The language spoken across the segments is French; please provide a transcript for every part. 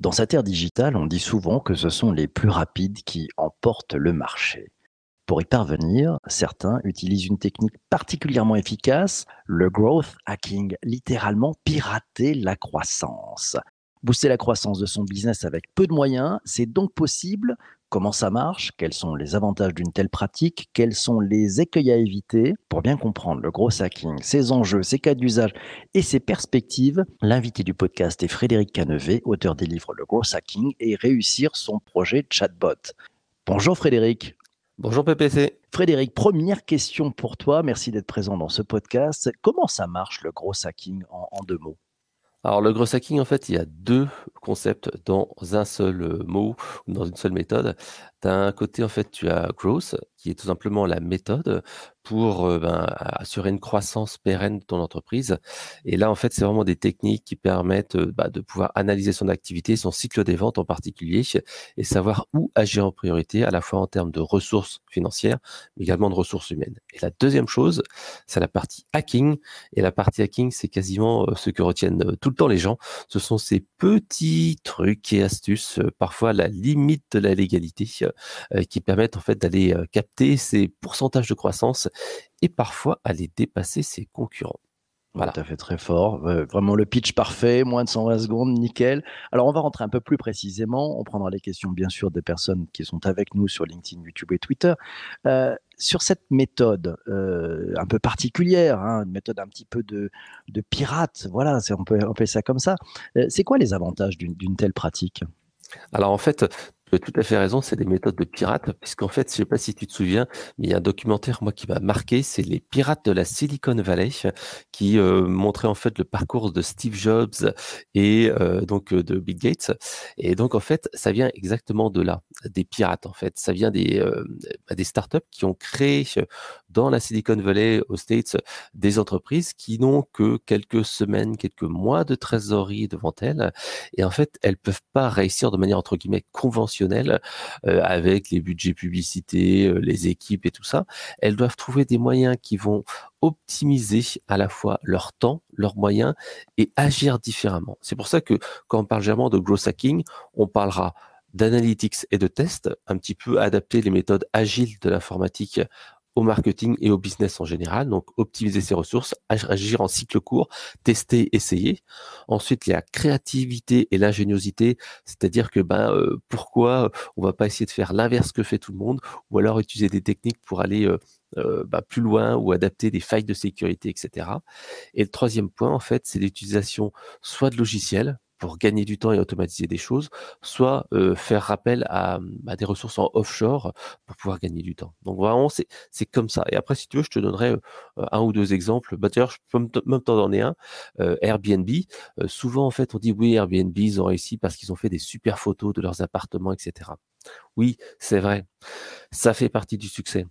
Dans cette ère digitale, on dit souvent que ce sont les plus rapides qui emportent le marché. Pour y parvenir, certains utilisent une technique particulièrement efficace, le growth hacking, littéralement pirater la croissance. Booster la croissance de son business avec peu de moyens, c'est donc possible Comment ça marche? Quels sont les avantages d'une telle pratique? Quels sont les écueils à éviter? Pour bien comprendre le gros hacking, ses enjeux, ses cas d'usage et ses perspectives, l'invité du podcast est Frédéric Canevet, auteur des livres Le gros hacking et réussir son projet chatbot. Bonjour Frédéric. Bonjour PPC. Frédéric, première question pour toi. Merci d'être présent dans ce podcast. Comment ça marche le gros hacking en, en deux mots? Alors le gros hacking, en fait, il y a deux concepts dans un seul euh, mot, dans une seule méthode. D'un côté, en fait, tu as growth, qui est tout simplement la méthode pour ben, assurer une croissance pérenne de ton entreprise. Et là, en fait, c'est vraiment des techniques qui permettent bah, de pouvoir analyser son activité, son cycle des ventes en particulier, et savoir où agir en priorité, à la fois en termes de ressources financières, mais également de ressources humaines. Et la deuxième chose, c'est la partie hacking. Et la partie hacking, c'est quasiment ce que retiennent tout le temps les gens. Ce sont ces petits trucs et astuces, parfois la limite de la légalité, qui permettent en fait d'aller capter ces pourcentages de croissance et parfois aller dépasser ses concurrents. Voilà. Tout à fait très fort. vraiment le pitch parfait, moins de 120 secondes, nickel. Alors on va rentrer un peu plus précisément. On prendra les questions bien sûr des personnes qui sont avec nous sur LinkedIn, YouTube et Twitter. Euh, sur cette méthode euh, un peu particulière, hein, une méthode un petit peu de, de pirate, voilà, on peut appeler ça comme ça. Euh, c'est quoi les avantages d'une telle pratique? Alors en fait, tu as tout à fait raison, c'est des méthodes de pirates, puisqu'en fait, je ne sais pas si tu te souviens, mais il y a un documentaire, moi, qui m'a marqué, c'est les pirates de la Silicon Valley, qui euh, montrait en fait le parcours de Steve Jobs et euh, donc euh, de Bill Gates. Et donc, en fait, ça vient exactement de là, des pirates, en fait. Ça vient des, bah, des startups qui ont créé dans la Silicon Valley, aux States, des entreprises qui n'ont que quelques semaines, quelques mois de trésorerie devant elles. Et en fait, elles peuvent pas réussir de manière, entre guillemets, conventionnelle euh, avec les budgets publicités, euh, les équipes et tout ça. Elles doivent trouver des moyens qui vont optimiser à la fois leur temps, leurs moyens et agir différemment. C'est pour ça que quand on parle généralement de growth hacking, on parlera d'analytics et de tests, un petit peu adapter les méthodes agiles de l'informatique au marketing et au business en général. Donc, optimiser ses ressources, agir en cycle court, tester, essayer. Ensuite, la créativité et l'ingéniosité, c'est-à-dire que ben euh, pourquoi on va pas essayer de faire l'inverse que fait tout le monde, ou alors utiliser des techniques pour aller euh, euh, bah, plus loin ou adapter des failles de sécurité, etc. Et le troisième point, en fait, c'est l'utilisation soit de logiciels, pour gagner du temps et automatiser des choses, soit euh, faire rappel à, des ressources en offshore pour pouvoir gagner du temps. Donc vraiment, c'est comme ça. Et après, si tu veux, je te donnerai euh, un ou deux exemples. Bah, D'ailleurs, je peux même t'en donner un. Euh, Airbnb. souvent, en fait, on dit oui, Airbnb, ils ont réussi parce qu'ils ont fait des super photos de leurs appartements, etc. Oui, c'est vrai. Ça fait partie du succès.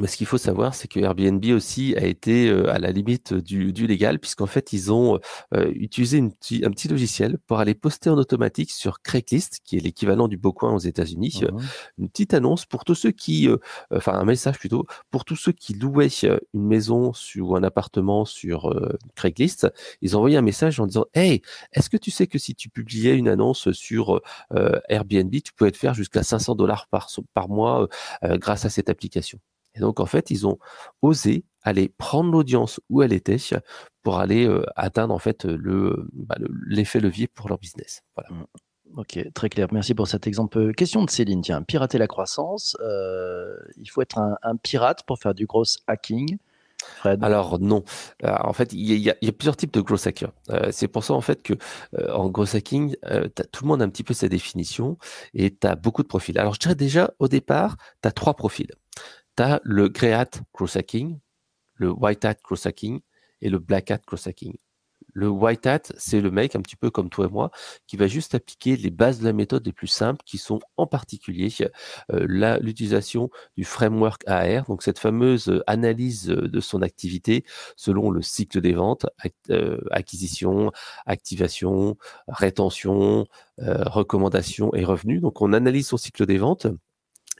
Mais ce qu'il faut savoir, c'est que Airbnb aussi a été euh, à la limite du, du légal, puisqu'en fait, ils ont euh, utilisé une un petit logiciel pour aller poster en automatique sur Craigslist, qui est l'équivalent du Beaucoin aux États-Unis, mmh une petite annonce pour tous ceux qui, euh, enfin un message plutôt, pour tous ceux qui louaient une maison sur, ou un appartement sur Craigslist. Ils envoyaient un message en disant Hey, est-ce que tu sais que si tu publiais une annonce sur Airbnb, tu pouvais te faire jusqu'à 500 dollars par, par mois grâce à cette application? Et donc, en fait, ils ont osé aller prendre l'audience où elle était pour aller euh, atteindre en fait le bah, l'effet levier pour leur business. Voilà. Mmh. Ok, très clair. Merci pour cet exemple. Question de Céline. Tiens, pirater la croissance. Euh, il faut être un, pirate pour faire du gros hacking? Alors non. Euh, en fait, il y, a plusieurs types de gros hackers. c'est pour ça en fait que en gros hacking, tout le monde a un petit peu sa définition et tu as beaucoup de profils. Alors je dirais déjà au départ, tu as trois profils tu as le grey hat cross hacking, le white hat cross hacking et le black hat cross hacking. Le white hat, c'est le mec un petit peu comme toi et moi qui va juste appliquer les bases de la méthode les plus simples qui sont en particulier euh, l'utilisation du framework AR, donc cette fameuse analyse de son activité selon le cycle des ventes, euh, acquisition, activation, rétention, euh, recommandation et revenus. Donc on analyse son cycle des ventes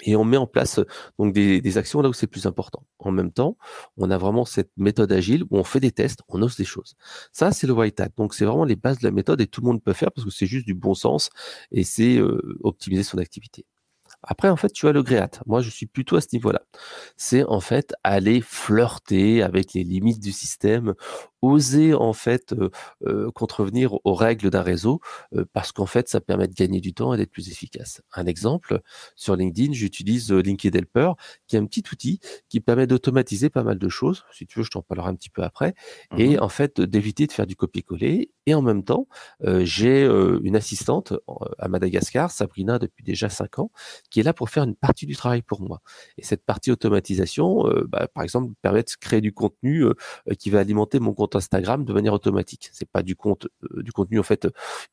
et on met en place donc des, actions là où c'est plus important. En même temps, on a vraiment cette méthode agile où on fait des tests, on ose des choses. Ça, c'est le white hat. Donc, c'est vraiment les bases de la méthode et tout le monde peut faire parce que c'est juste du bon sens et c'est optimiser son activité. Après, en fait, tu as le gréat. Moi, je suis plutôt à ce niveau-là. C'est en fait aller flirter avec les limites du système, oser en fait contrevenir aux règles d'un réseau parce qu'en fait ça permet de gagner du temps et d'être plus efficace. Un exemple sur LinkedIn, j'utilise LinkedIn Helper qui est un petit outil qui permet d'automatiser pas mal de choses. Si tu veux, je t'en parlerai un petit peu après mmh et en fait d'éviter de faire du copier-coller et en même temps, j'ai une assistante à Madagascar, Sabrina depuis déjà cinq ans, qui est là pour faire une partie du travail pour moi. Et cette partie automatisation, bah, par exemple, permet de créer du contenu qui va alimenter mon compte Instagram de manière automatique. C'est pas du compte, euh, du contenu en fait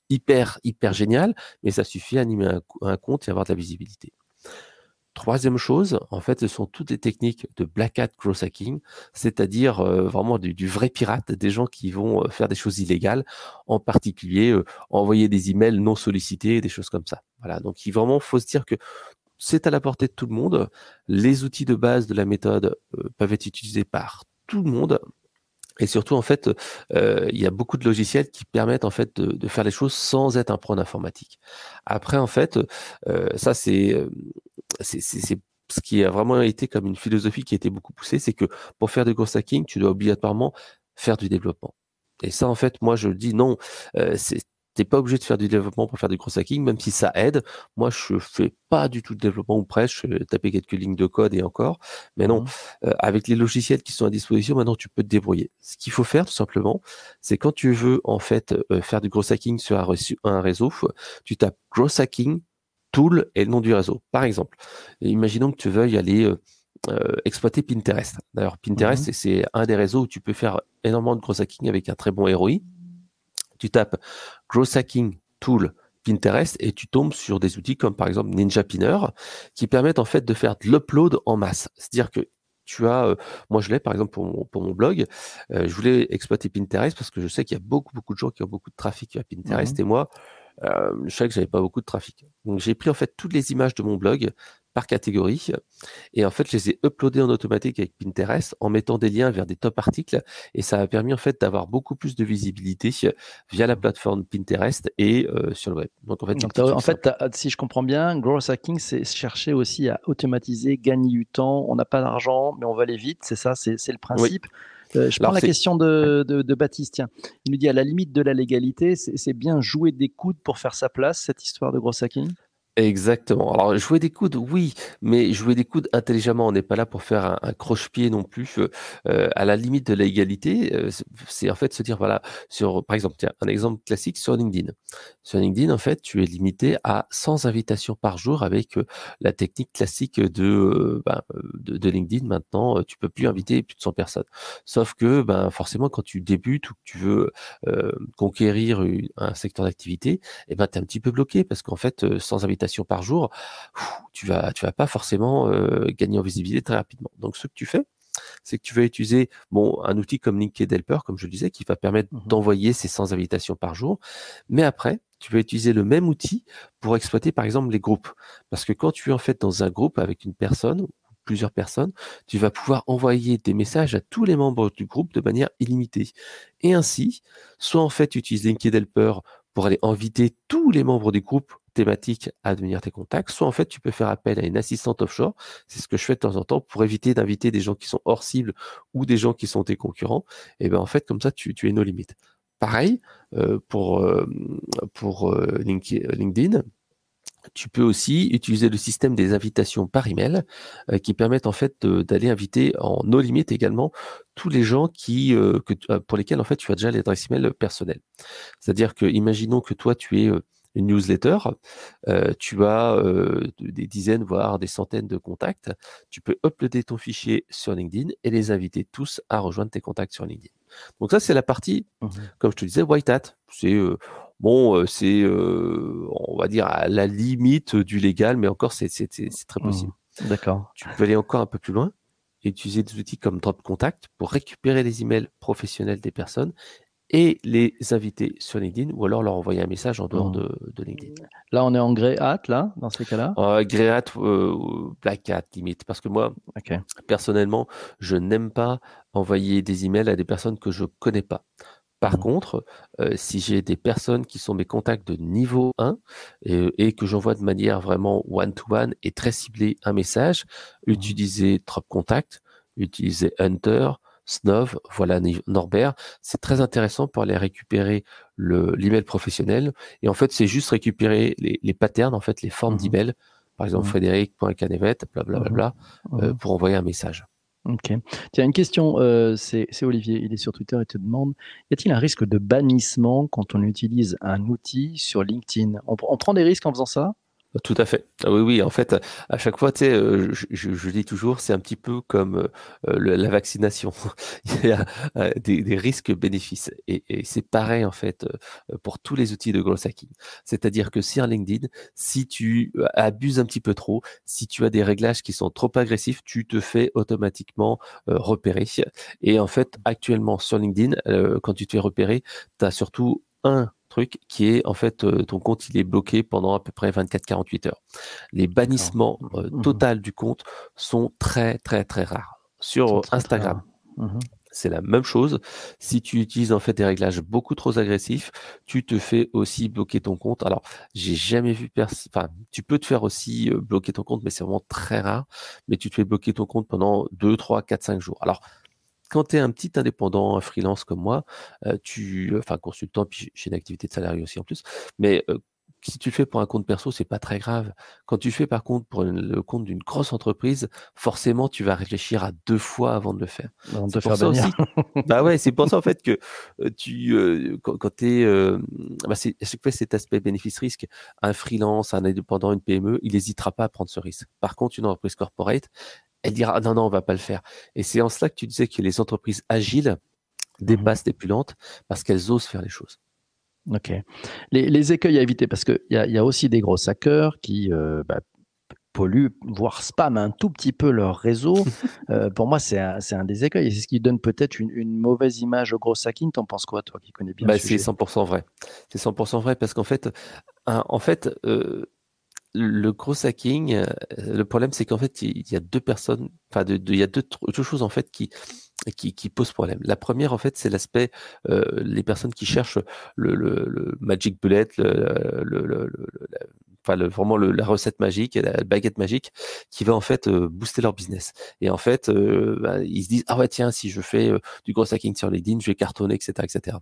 hyper hyper génial, mais ça suffit à animer un, compte et avoir de la visibilité. Troisième chose, en fait, ce sont toutes les techniques de black hat growth hacking, c'est-à-dire euh, vraiment du, vrai pirate, des gens qui vont euh, faire des choses illégales, en particulier envoyer des emails non sollicités, des choses comme ça. Voilà, donc il vraiment faut se dire que c'est à la portée de tout le monde. Les outils de base de la méthode peuvent être utilisés par tout le monde, et surtout, en fait, euh, il y a beaucoup de logiciels qui permettent en fait de, faire les choses sans être un pro informatique. Après, en fait, euh, ça euh, c'est ce qui a vraiment été comme une philosophie qui a été beaucoup poussée, c'est que pour faire du gros hacking, tu dois obligatoirement faire du développement. Et ça, en fait, moi, je dis non. c'est T'es pas obligé de faire du développement pour faire du gros hacking, même si ça aide. Moi, je fais pas du tout de développement ou presque. Je taper quelques lignes de code et encore. Mais non, mmh. euh, avec les logiciels qui sont à disposition, maintenant tu peux te débrouiller. Ce qu'il faut faire, tout simplement, c'est quand tu veux en fait euh, faire du gros hacking sur un, réseau, tu tapes gros hacking tool et le nom du réseau. Par exemple, imaginons que tu veuilles aller euh, exploiter Pinterest. D'ailleurs, Pinterest, mmh. c'est un des réseaux où tu peux faire énormément de gros hacking avec un très bon ROI tu tapes Growth Hacking Tool Pinterest et tu tombes sur des outils comme par exemple Ninja Pinner qui permettent en fait de faire de l'upload en masse. C'est-à-dire que tu as, euh, moi je l'ai par exemple pour mon, blog, euh, je voulais exploiter Pinterest parce que je sais qu'il y a beaucoup beaucoup de gens qui ont beaucoup de trafic à Pinterest mmh et moi euh, je savais que j'avais pas beaucoup de trafic. Donc j'ai pris en fait toutes les images de mon blog par catégorie. Et en fait, je les ai uploadés en automatique avec Pinterest en mettant des liens vers des top articles. Et ça a permis en fait d'avoir beaucoup plus de visibilité via la plateforme Pinterest et euh, sur le web. Donc en fait, en fait si je comprends bien, growth hacking, c'est chercher aussi à automatiser, gagner du temps. On n'a pas d'argent, mais on va aller vite. C'est ça, c'est le principe. Euh, je prends la question de, de, de, Baptiste. Il nous dit à la limite de la légalité, c'est bien jouer des coudes pour faire sa place, cette histoire de gros hacking? Exactement. Alors jouer des coudes, oui, mais jouer des coudes intelligemment. On n'est pas là pour faire un, croche-pied non plus. Euh, à la limite de l'égalité, euh, c'est en fait se dire voilà sur par exemple tiens un exemple classique sur LinkedIn. Sur LinkedIn en fait tu es limité à 100 invitations par jour avec euh, la technique classique de, ben, de, LinkedIn. Maintenant tu peux plus inviter plus de 100 personnes. Sauf que ben forcément quand tu débutes ou que tu veux conquérir un secteur d'activité, eh ben tu es un petit peu bloqué parce qu'en fait sans par jour, tu vas, tu vas pas forcément euh, gagner en visibilité très rapidement. Donc, ce que tu fais, c'est que tu vas utiliser bon, un outil comme LinkedIn Helper, comme je le disais, qui va permettre mmh d'envoyer ces 100 invitations par jour. Mais après, tu vas utiliser le même outil pour exploiter, par exemple, les groupes. Parce que quand tu es en fait dans un groupe avec une personne, ou plusieurs personnes, tu vas pouvoir envoyer des messages à tous les membres du groupe de manière illimitée. Et ainsi, soit en fait, tu utilises LinkedIn Helper pour aller inviter tous les membres du groupe thématique à devenir tes contacts, soit en fait tu peux faire appel à une assistante offshore, c'est ce que je fais de temps en temps pour éviter d'inviter des gens qui sont hors cible ou des gens qui sont tes concurrents, et ben en fait comme ça tu, es nos limites. Pareil euh, pour, euh, euh, LinkedIn, tu peux aussi utiliser le système des invitations par email qui permettent en fait d'aller inviter en no limite également tous les gens pour lesquels en fait tu as déjà l'adresse email personnelle. C'est-à-dire que imaginons que toi tu es une newsletter, euh, tu as euh, des dizaines, voire des centaines de contacts. Tu peux uploader ton fichier sur LinkedIn et les inviter tous à rejoindre tes contacts sur LinkedIn. Donc ça, c'est la partie, mmh comme je te disais, white hat. C'est euh, bon, c'est on va dire à la limite du légal, mais encore c'est très mmh. possible. D'accord. Tu peux aller encore un peu plus loin et utiliser des outils comme Drop Contact pour récupérer les emails professionnels des personnes et les inviter sur LinkedIn ou alors leur envoyer un message en dehors de, LinkedIn. Là, on est en grey hat, là, dans ces cas-là? Euh, Grey hat, euh, black hat, limite. Parce que moi, personnellement, je n'aime pas envoyer des emails à des personnes que je connais pas. Par mmh. contre, euh, si j'ai des personnes qui sont mes contacts de niveau 1 et, que j'envoie de manière vraiment one-to-one et très ciblée un message, mmh. utilisez Trop Contact, utilisez Hunter, Snov, voilà Norbert. C'est très intéressant pour aller récupérer l'email professionnel. Et en fait, c'est juste récupérer les, patterns, en fait, les formes mmh d'email. Par exemple, frédéric.canevet, blablabla, euh, pour envoyer un message. Ok. Tiens, une question, euh, c'est Olivier, il est sur Twitter et te demande, y a-t-il un risque de bannissement quand on utilise un outil sur LinkedIn? On, prend des risques en faisant ça? Tout à fait. Ah oui, oui. En fait, à chaque fois, tu sais, euh, je, dis toujours, c'est un petit peu comme euh, la vaccination. Il y a des, risques-bénéfices. Et, c'est pareil, en fait, pour tous les outils de growth hacking. C'est-à-dire que sur LinkedIn, si tu abuses un petit peu trop, si tu as des réglages qui sont trop agressifs, tu te fais automatiquement repérer. Et en fait, actuellement, sur LinkedIn, quand tu te fais repérer, tu as surtout un truc qui est en fait euh, ton compte il est bloqué pendant à peu près 24-48 heures. Les bannissements euh, mmh total du compte sont très très très rares. Sur Instagram, mmh c'est la même chose. Si tu utilises en fait des réglages beaucoup trop agressifs, tu te fais aussi bloquer ton compte. Alors, j'ai jamais vu personne. Enfin, tu peux te faire aussi euh, bloquer ton compte, mais c'est vraiment très rare. Mais tu te fais bloquer ton compte pendant 2, 3, 4, 5 jours. Alors, quand tu es un petit indépendant, un freelance comme moi, tu, enfin consultant, puis j'ai une activité de salarié aussi en plus, mais si tu le fais pour un compte perso, c'est pas très grave. Quand tu fais par contre pour le compte d'une grosse entreprise, forcément tu vas réfléchir à deux fois avant de le faire. C'est pour ça aussi. bah ouais, c'est pour ça en fait que tu quand, tu es bah c'est chaque fois cet aspect bénéfice-risque. Un freelance, un indépendant, une PME, il n'hésitera pas à prendre ce risque. Par contre, une entreprise corporate, elle dira non, non, on va pas le faire. Et c'est en cela que tu disais que les entreprises agiles mmh dépassent les plus lentes parce qu'elles osent faire les choses. Ok. Les, écueils à éviter, parce qu'il y, y, a aussi des gros hackers qui euh, bah, polluent, voire spamment un tout petit peu leur réseau. Euh, pour moi, c'est un, un, des écueils. Et c'est ce qui donne peut-être une, une, mauvaise image au gros hacking. T'en penses quoi, toi, qui connais bien bah, C'est 100% vrai. C'est 100% vrai parce qu'en fait, en fait euh, le gros hacking, euh, le problème, c'est qu'en fait, il y a deux personnes, enfin, il y a deux, choses en fait qui, posent problème. La première, en fait, c'est l'aspect euh, les personnes qui cherchent le, magic bullet, le, vraiment la recette magique, la baguette magique, qui va en fait euh, booster leur business. Et en fait, bah, ils se disent ah ouais tiens, si je fais du gros hacking sur LinkedIn, je vais cartonner, etc., etc.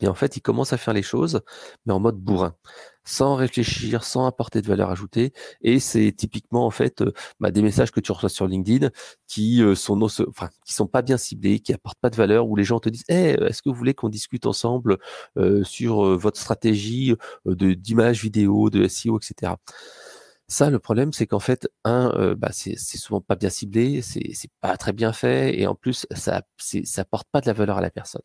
Et en fait, il commence à faire les choses, mais en mode bourrin, sans réfléchir, sans apporter de valeur ajoutée. Et c'est typiquement en fait euh, bah, des messages que tu reçois sur LinkedIn qui euh, sont enfin, qui sont pas bien ciblés, qui apportent pas de valeur, où les gens te disent hey, eh, est-ce que vous voulez qu'on discute ensemble euh, sur votre stratégie de d'image vidéo, de SEO, etc. Ça, le problème, c'est qu'en fait, un, euh, bah, c'est souvent pas bien ciblé, c'est pas très bien fait, et en plus, ça ça porte pas de la valeur à la personne.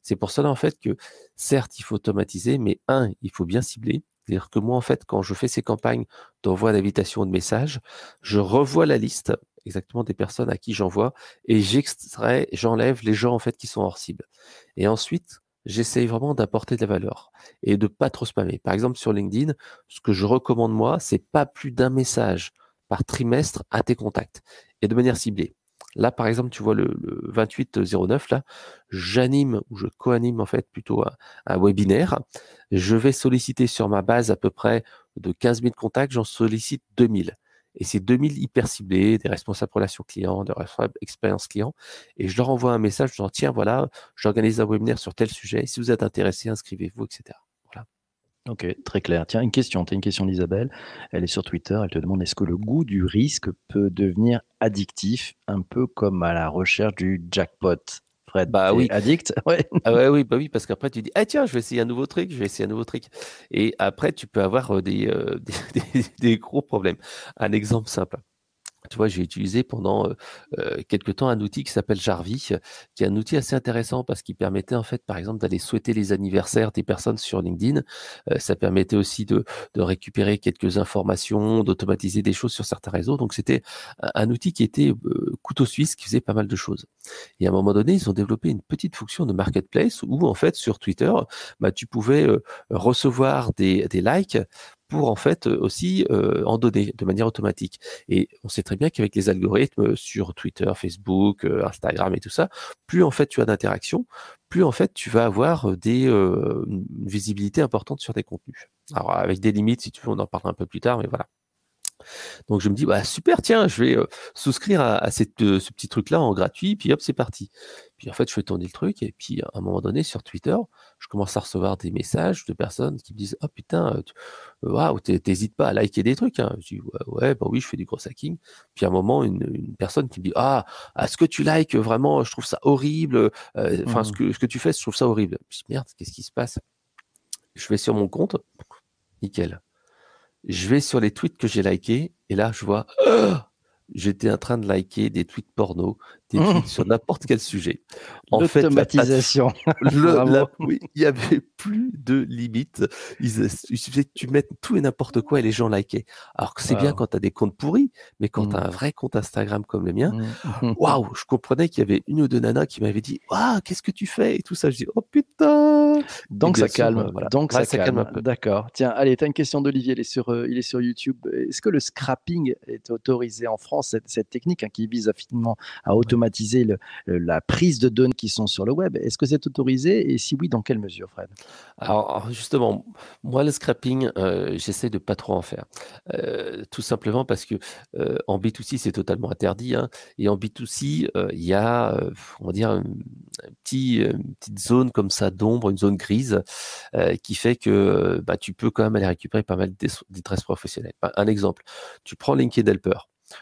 C'est pour cela, en fait, que certes, il faut automatiser, mais un, il faut bien cibler. C'est-à-dire que moi, en fait, quand je fais ces campagnes d'envoi d'invitation de messages, je revois la liste exactement des personnes à qui j'envoie et j'extrais, j'enlève les gens en fait qui sont hors cible. Et ensuite, j'essaye vraiment d'apporter de la valeur et de pas trop spammer. Par exemple, sur LinkedIn, ce que je recommande moi, c'est pas plus d'un message par trimestre à tes contacts et de manière ciblée. Là, par exemple, tu vois le, 2809, là, j'anime ou je co-anime en fait plutôt un, webinaire. Je vais solliciter sur ma base à peu près de 15 000 contacts, j'en sollicite 2000. Et c'est 2000 hyper ciblés, des responsables relations clients, des responsables expérience client. Et je leur envoie un message, je leur dis, tiens, voilà, j'organise un webinaire sur tel sujet. Si vous êtes intéressé, inscrivez-vous, etc. Ok, très clair. Tiens, une question. Tu as une question d'Isabelle. Elle est sur Twitter. Elle te demande est-ce que le goût du risque peut devenir addictif, un peu comme à la recherche du jackpot? Bah oui. addict? Ouais. Ah ouais, oui, bah oui, parce qu'après tu dis, ah tiens, je vais essayer un nouveau truc, je vais essayer un nouveau truc. Et après, tu peux avoir euh, euh, des, des, des, gros problèmes. Un exemple simple. Tu vois, j'ai utilisé pendant quelques temps un outil qui s'appelle Jarvis, qui est un outil assez intéressant parce qu'il permettait en fait, par exemple, d'aller souhaiter les anniversaires des personnes sur LinkedIn. ça permettait aussi de, récupérer quelques informations, d'automatiser des choses sur certains réseaux. Donc c'était un, outil qui était couteau suisse, qui faisait pas mal de choses. Et à un moment donné, ils ont développé une petite fonction de marketplace où en fait sur Twitter, bah, tu pouvais recevoir des likes pour en fait aussi en donner de manière automatique. Et on sait très bien qu'avec les algorithmes sur Twitter, Facebook, Instagram et tout ça, plus en fait tu as d'interaction, plus en fait tu vas avoir des une visibilité importante sur tes contenus. Alors avec des limites, si tu veux, on en parlera un peu plus tard, mais voilà. Donc je me dis, bah, super, tiens, je vais souscrire à, ce petit truc-là en gratuit, puis hop, c'est parti. Puis en fait, je fais tourner le truc, et puis à un moment donné, sur Twitter, je commence à recevoir des messages de personnes qui me disent, oh putain, waouh, t'hésites pas à liker des trucs. Hein. Je dis, ouais, bah oui, je fais du gros hacking. Puis à un moment, une, personne qui me dit, ah, est-ce que tu likes vraiment, je trouve ça horrible, enfin, ce, mmh. que, ce que tu fais, je trouve ça horrible. Je dis, merde, qu'est-ce qui se passe? Je vais sur mon compte, nickel je vais sur les tweets que j'ai likés et là, je vois, j'étais en train de liker des tweets porno, mmh. sur n'importe quel sujet. En fait, l'automatisation. oui, il n'y avait plus de limite. Il, suffisait que tu mettes tout et n'importe quoi et les gens likaient. Alors que c'est bien quand tu as des comptes pourris, mais quand tu as mmh. un vrai compte Instagram comme le mien, mmh. waouh, je comprenais qu'il y avait une ou deux nanas qui m'avaient dit Waouh, qu'est-ce que tu fais? Et tout ça, je dis Oh putain Donc ça calme. Donc ça, calme. un peu. D'accord. Tiens, allez, tu as une question d'Olivier, il, est sur, euh, il est sur YouTube. Est-ce que le scrapping est autorisé en France, cette, technique hein, qui vise à, finalement à automatiser la prise de données qui sont sur le web Est-ce que c'est autorisé Et si oui, dans quelle mesure, Fred? Alors, justement, moi, le scrapping, euh, j'essaie de pas trop en faire. Euh, tout simplement parce que euh, en B2C, c'est totalement interdit. Hein, et en B2C, il y a, on va dire, une, petit, petite zone comme ça d'ombre, une zone grise, qui fait que bah, tu peux quand même aller récupérer pas mal de détresse professionnelle. Un exemple, tu prends LinkedIn Helper.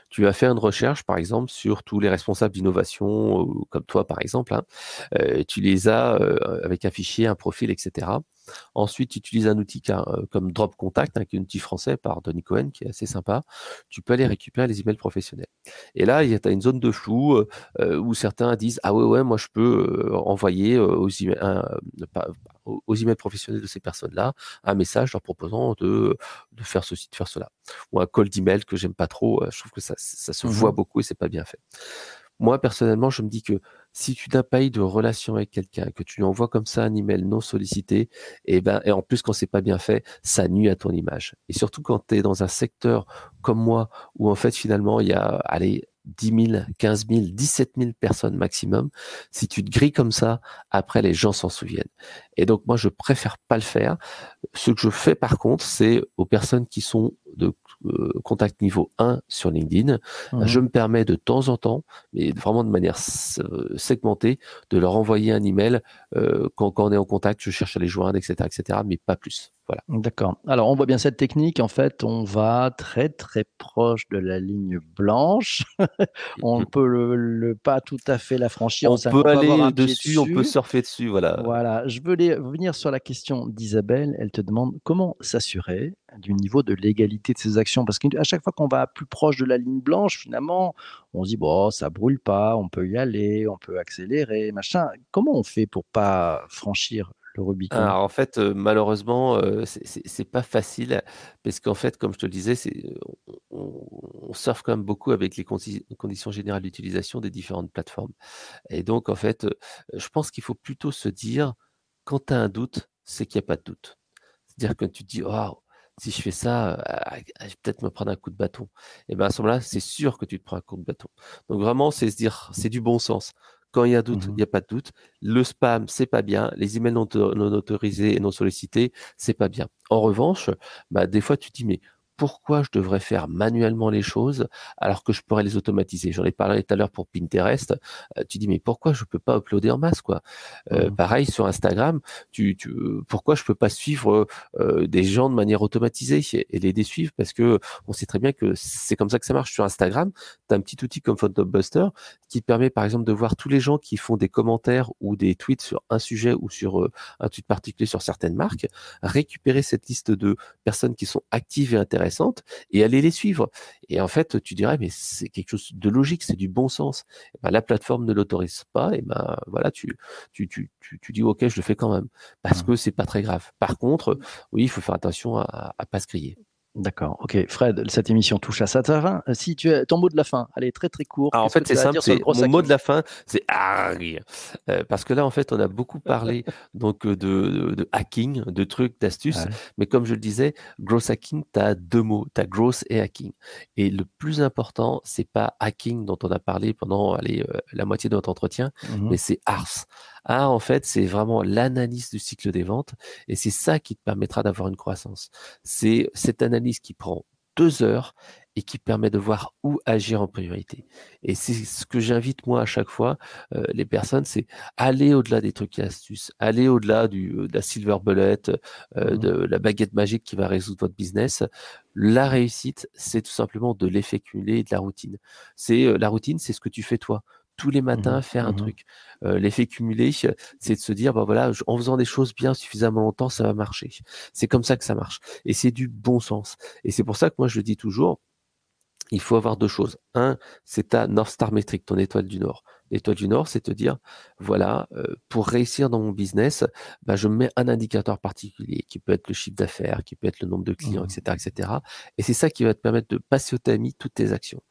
Tu vas faire une recherche, par exemple, sur tous les responsables d'innovation, comme toi, par exemple. Hein. tu les as avec un fichier, un profil, etc. Ensuite, tu utilises un outil euh, comme Drop Contact, hein, qui est un outil français par Donny Cohen, qui est assez sympa. Tu peux aller récupérer les emails professionnels. Et là, il y a une zone de flou euh, euh, où certains disent Ah ouais, ouais, moi je peux envoyer aux, emails, aux emails professionnels de ces personnes-là un message leur proposant de, de, faire ceci, de faire cela. Ou un call d'email que j'aime pas trop. Je trouve que ça, ça se mmh voit beaucoup et c'est pas bien fait. Moi, personnellement, je me dis que si tu n'as pas eu de relation avec quelqu'un, que tu lui envoies comme ça un email non sollicité, et eh ben, et en plus quand c'est pas bien fait, ça nuit à ton image. Et surtout quand tu es dans un secteur comme moi, où en fait finalement il y a, allez, 10 000, 15 000, 17 000 personnes maximum. Si tu te grilles comme ça, après les gens s'en souviennent. Et donc moi je préfère pas le faire. Ce que je fais par contre, c'est aux personnes qui sont de euh, contact niveau 1 sur LinkedIn. Mmh. Je me permets de temps en temps, mais vraiment de manière euh, segmentée, de leur envoyer un email euh, quand, quand, on est en contact, je cherche à les joindre, etc., etc., mais pas plus. Voilà. D'accord. Alors, on voit bien cette technique. En fait, on va très, très proche de la ligne blanche. on ne peut le, pas tout à fait la franchir. On, peut aller dessus, on peut surfer dessus. Voilà. Voilà. Je voulais venir sur la question d'Isabelle. Elle te demande comment s'assurer du niveau de légalité de ces actions. Parce qu'à chaque fois qu'on va plus proche de la ligne blanche, finalement, on se dit, bon, ça brûle pas, on peut y aller, on peut accélérer, machin. Comment on fait pour pas franchir Alors en fait, malheureusement, c'est pas facile parce qu'en fait, comme je te le disais, on, on, surfe quand même beaucoup avec les conditions générales d'utilisation des différentes plateformes. Et donc, en fait, je pense qu'il faut plutôt se dire, quand tu as un doute, c'est qu'il n'y a pas de doute. C'est-à-dire que tu te dis, oh, si je fais ça, je vais peut-être me prendre un coup de bâton. Et bien à ce moment-là, c'est sûr que tu te prends un coup de bâton. Donc vraiment, c'est se dire, c'est du bon sens. Quand il y a doute, mmh il n'y a pas de doute. Le spam, c'est pas bien. Les emails non, non autorisés et non sollicités, c'est pas bien. En revanche, bah, des fois, tu te dis, mais pourquoi je devrais faire manuellement les choses alors que je pourrais les automatiser? J'en ai parlé tout à l'heure pour Pinterest. Euh, tu dis mais pourquoi je peux pas uploader en masse quoi? Euh, mmh. Pareil sur Instagram, tu, tu, pourquoi je peux pas suivre euh, des gens de manière automatisée et les désuivre? Parce que on sait très bien que c'est comme ça que ça marche sur Instagram. Tu as un petit outil comme Photobuster qui te permet par exemple de voir tous les gens qui font des commentaires ou des tweets sur un sujet ou sur un tweet particulier sur certaines marques, récupérer cette liste de personnes qui sont actives et intéressées intéressantes et aller les suivre. Et en fait, tu dirais, mais c'est quelque chose de logique, c'est du bon sens. Ben, la plateforme ne l'autorise pas, et ben voilà, tu, tu, tu, tu, dis, ok, je le fais quand même, parce mmh. que c'est pas très grave. Par contre, oui, il faut faire attention à, à pas se griller. D'accord, ok. Fred, cette émission touche à sa fin. Euh, si tu as ton mot de la fin, allez, très très court. en fait, c'est simple, mon mot de la fin, c'est euh, parce que là, en fait, on a beaucoup parlé donc euh, de, hacking, de trucs, d'astuces, mais comme je le disais, gross hacking, tu as deux mots, tu as gross et hacking. Et le plus important, c'est pas hacking dont on a parlé pendant allez, la moitié de notre entretien, mmh mais c'est ars. Ah, en fait, c'est vraiment l'analyse du cycle des ventes et c'est ça qui te permettra d'avoir une croissance. C'est cette analyse qui prend deux heures et qui permet de voir où agir en priorité. Et c'est ce que j'invite moi à chaque fois euh, les personnes, c'est aller au-delà des trucs et astuces, aller au-delà du euh, de la silver bullet, euh, mmh de la baguette magique qui va résoudre votre business. La réussite, c'est tout simplement de l'effet cumulé et de la routine. C'est la routine, c'est ce que tu fais toi tous les mmh matins faire un mmh truc. L'effet cumulé, c'est de se dire, bah voilà, en faisant des choses bien suffisamment longtemps, ça va marcher. C'est comme ça que ça marche. Et c'est du bon sens. Et c'est pour ça que moi, je le dis toujours, il faut avoir deux choses. Un, c'est ta North Star Metric, ton étoile du Nord. L'étoile du Nord, c'est te dire, voilà, pour réussir dans mon business, bah, je mets un indicateur particulier qui peut être le chiffre d'affaires, qui peut être le nombre de clients, etc., mmh etc. Et c'est ça qui va te permettre de passer au tamis toutes tes actions.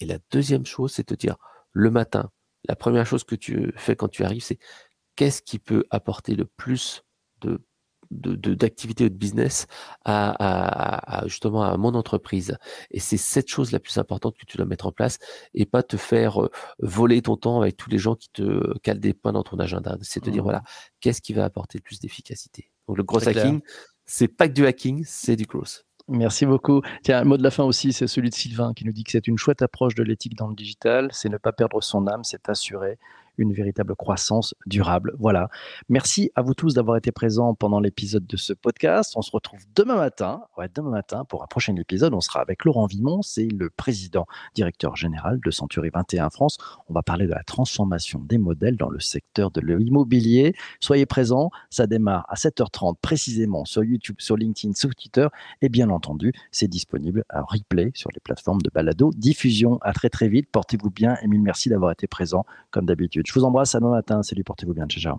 Et la deuxième chose, c'est te dire, le matin, la première chose que tu fais quand tu arrives, c'est qu'est-ce qui peut apporter le plus de d'activité ou de business à, justement à mon entreprise? Et c'est cette chose la plus importante que tu dois mettre en place et pas te faire euh, voler ton temps avec tous les gens qui te calent des points dans ton agenda. C'est de dire, mmh. voilà, qu'est-ce qui va apporter le plus d'efficacité? Donc le gros hacking, c'est pas que du hacking, c'est du growth. Merci beaucoup. Tiens, un mot de la fin aussi, c'est celui de Sylvain qui nous dit que c'est une chouette approche de l'éthique dans le digital. C'est ne pas perdre son âme, c'est assurer une véritable croissance durable. Voilà. Merci à vous tous d'avoir été présents pendant l'épisode de ce podcast. On se retrouve demain matin. Demain matin pour un prochain épisode. On sera avec Laurent Vimon, c'est le président directeur général de Century 21 France. On va parler de la transformation des modèles dans le secteur de l'immobilier. Soyez présents. Ça démarre à 7h30 précisément sur YouTube, sur LinkedIn, sur Twitter. Et bien entendu, c'est disponible en replay sur les plateformes de balado diffusion. À très très vite. Portez-vous bien. et mille merci d'avoir été présent comme d'habitude. Je vous embrasse à demain matin. Salut, portez-vous bien. Ciao, ciao.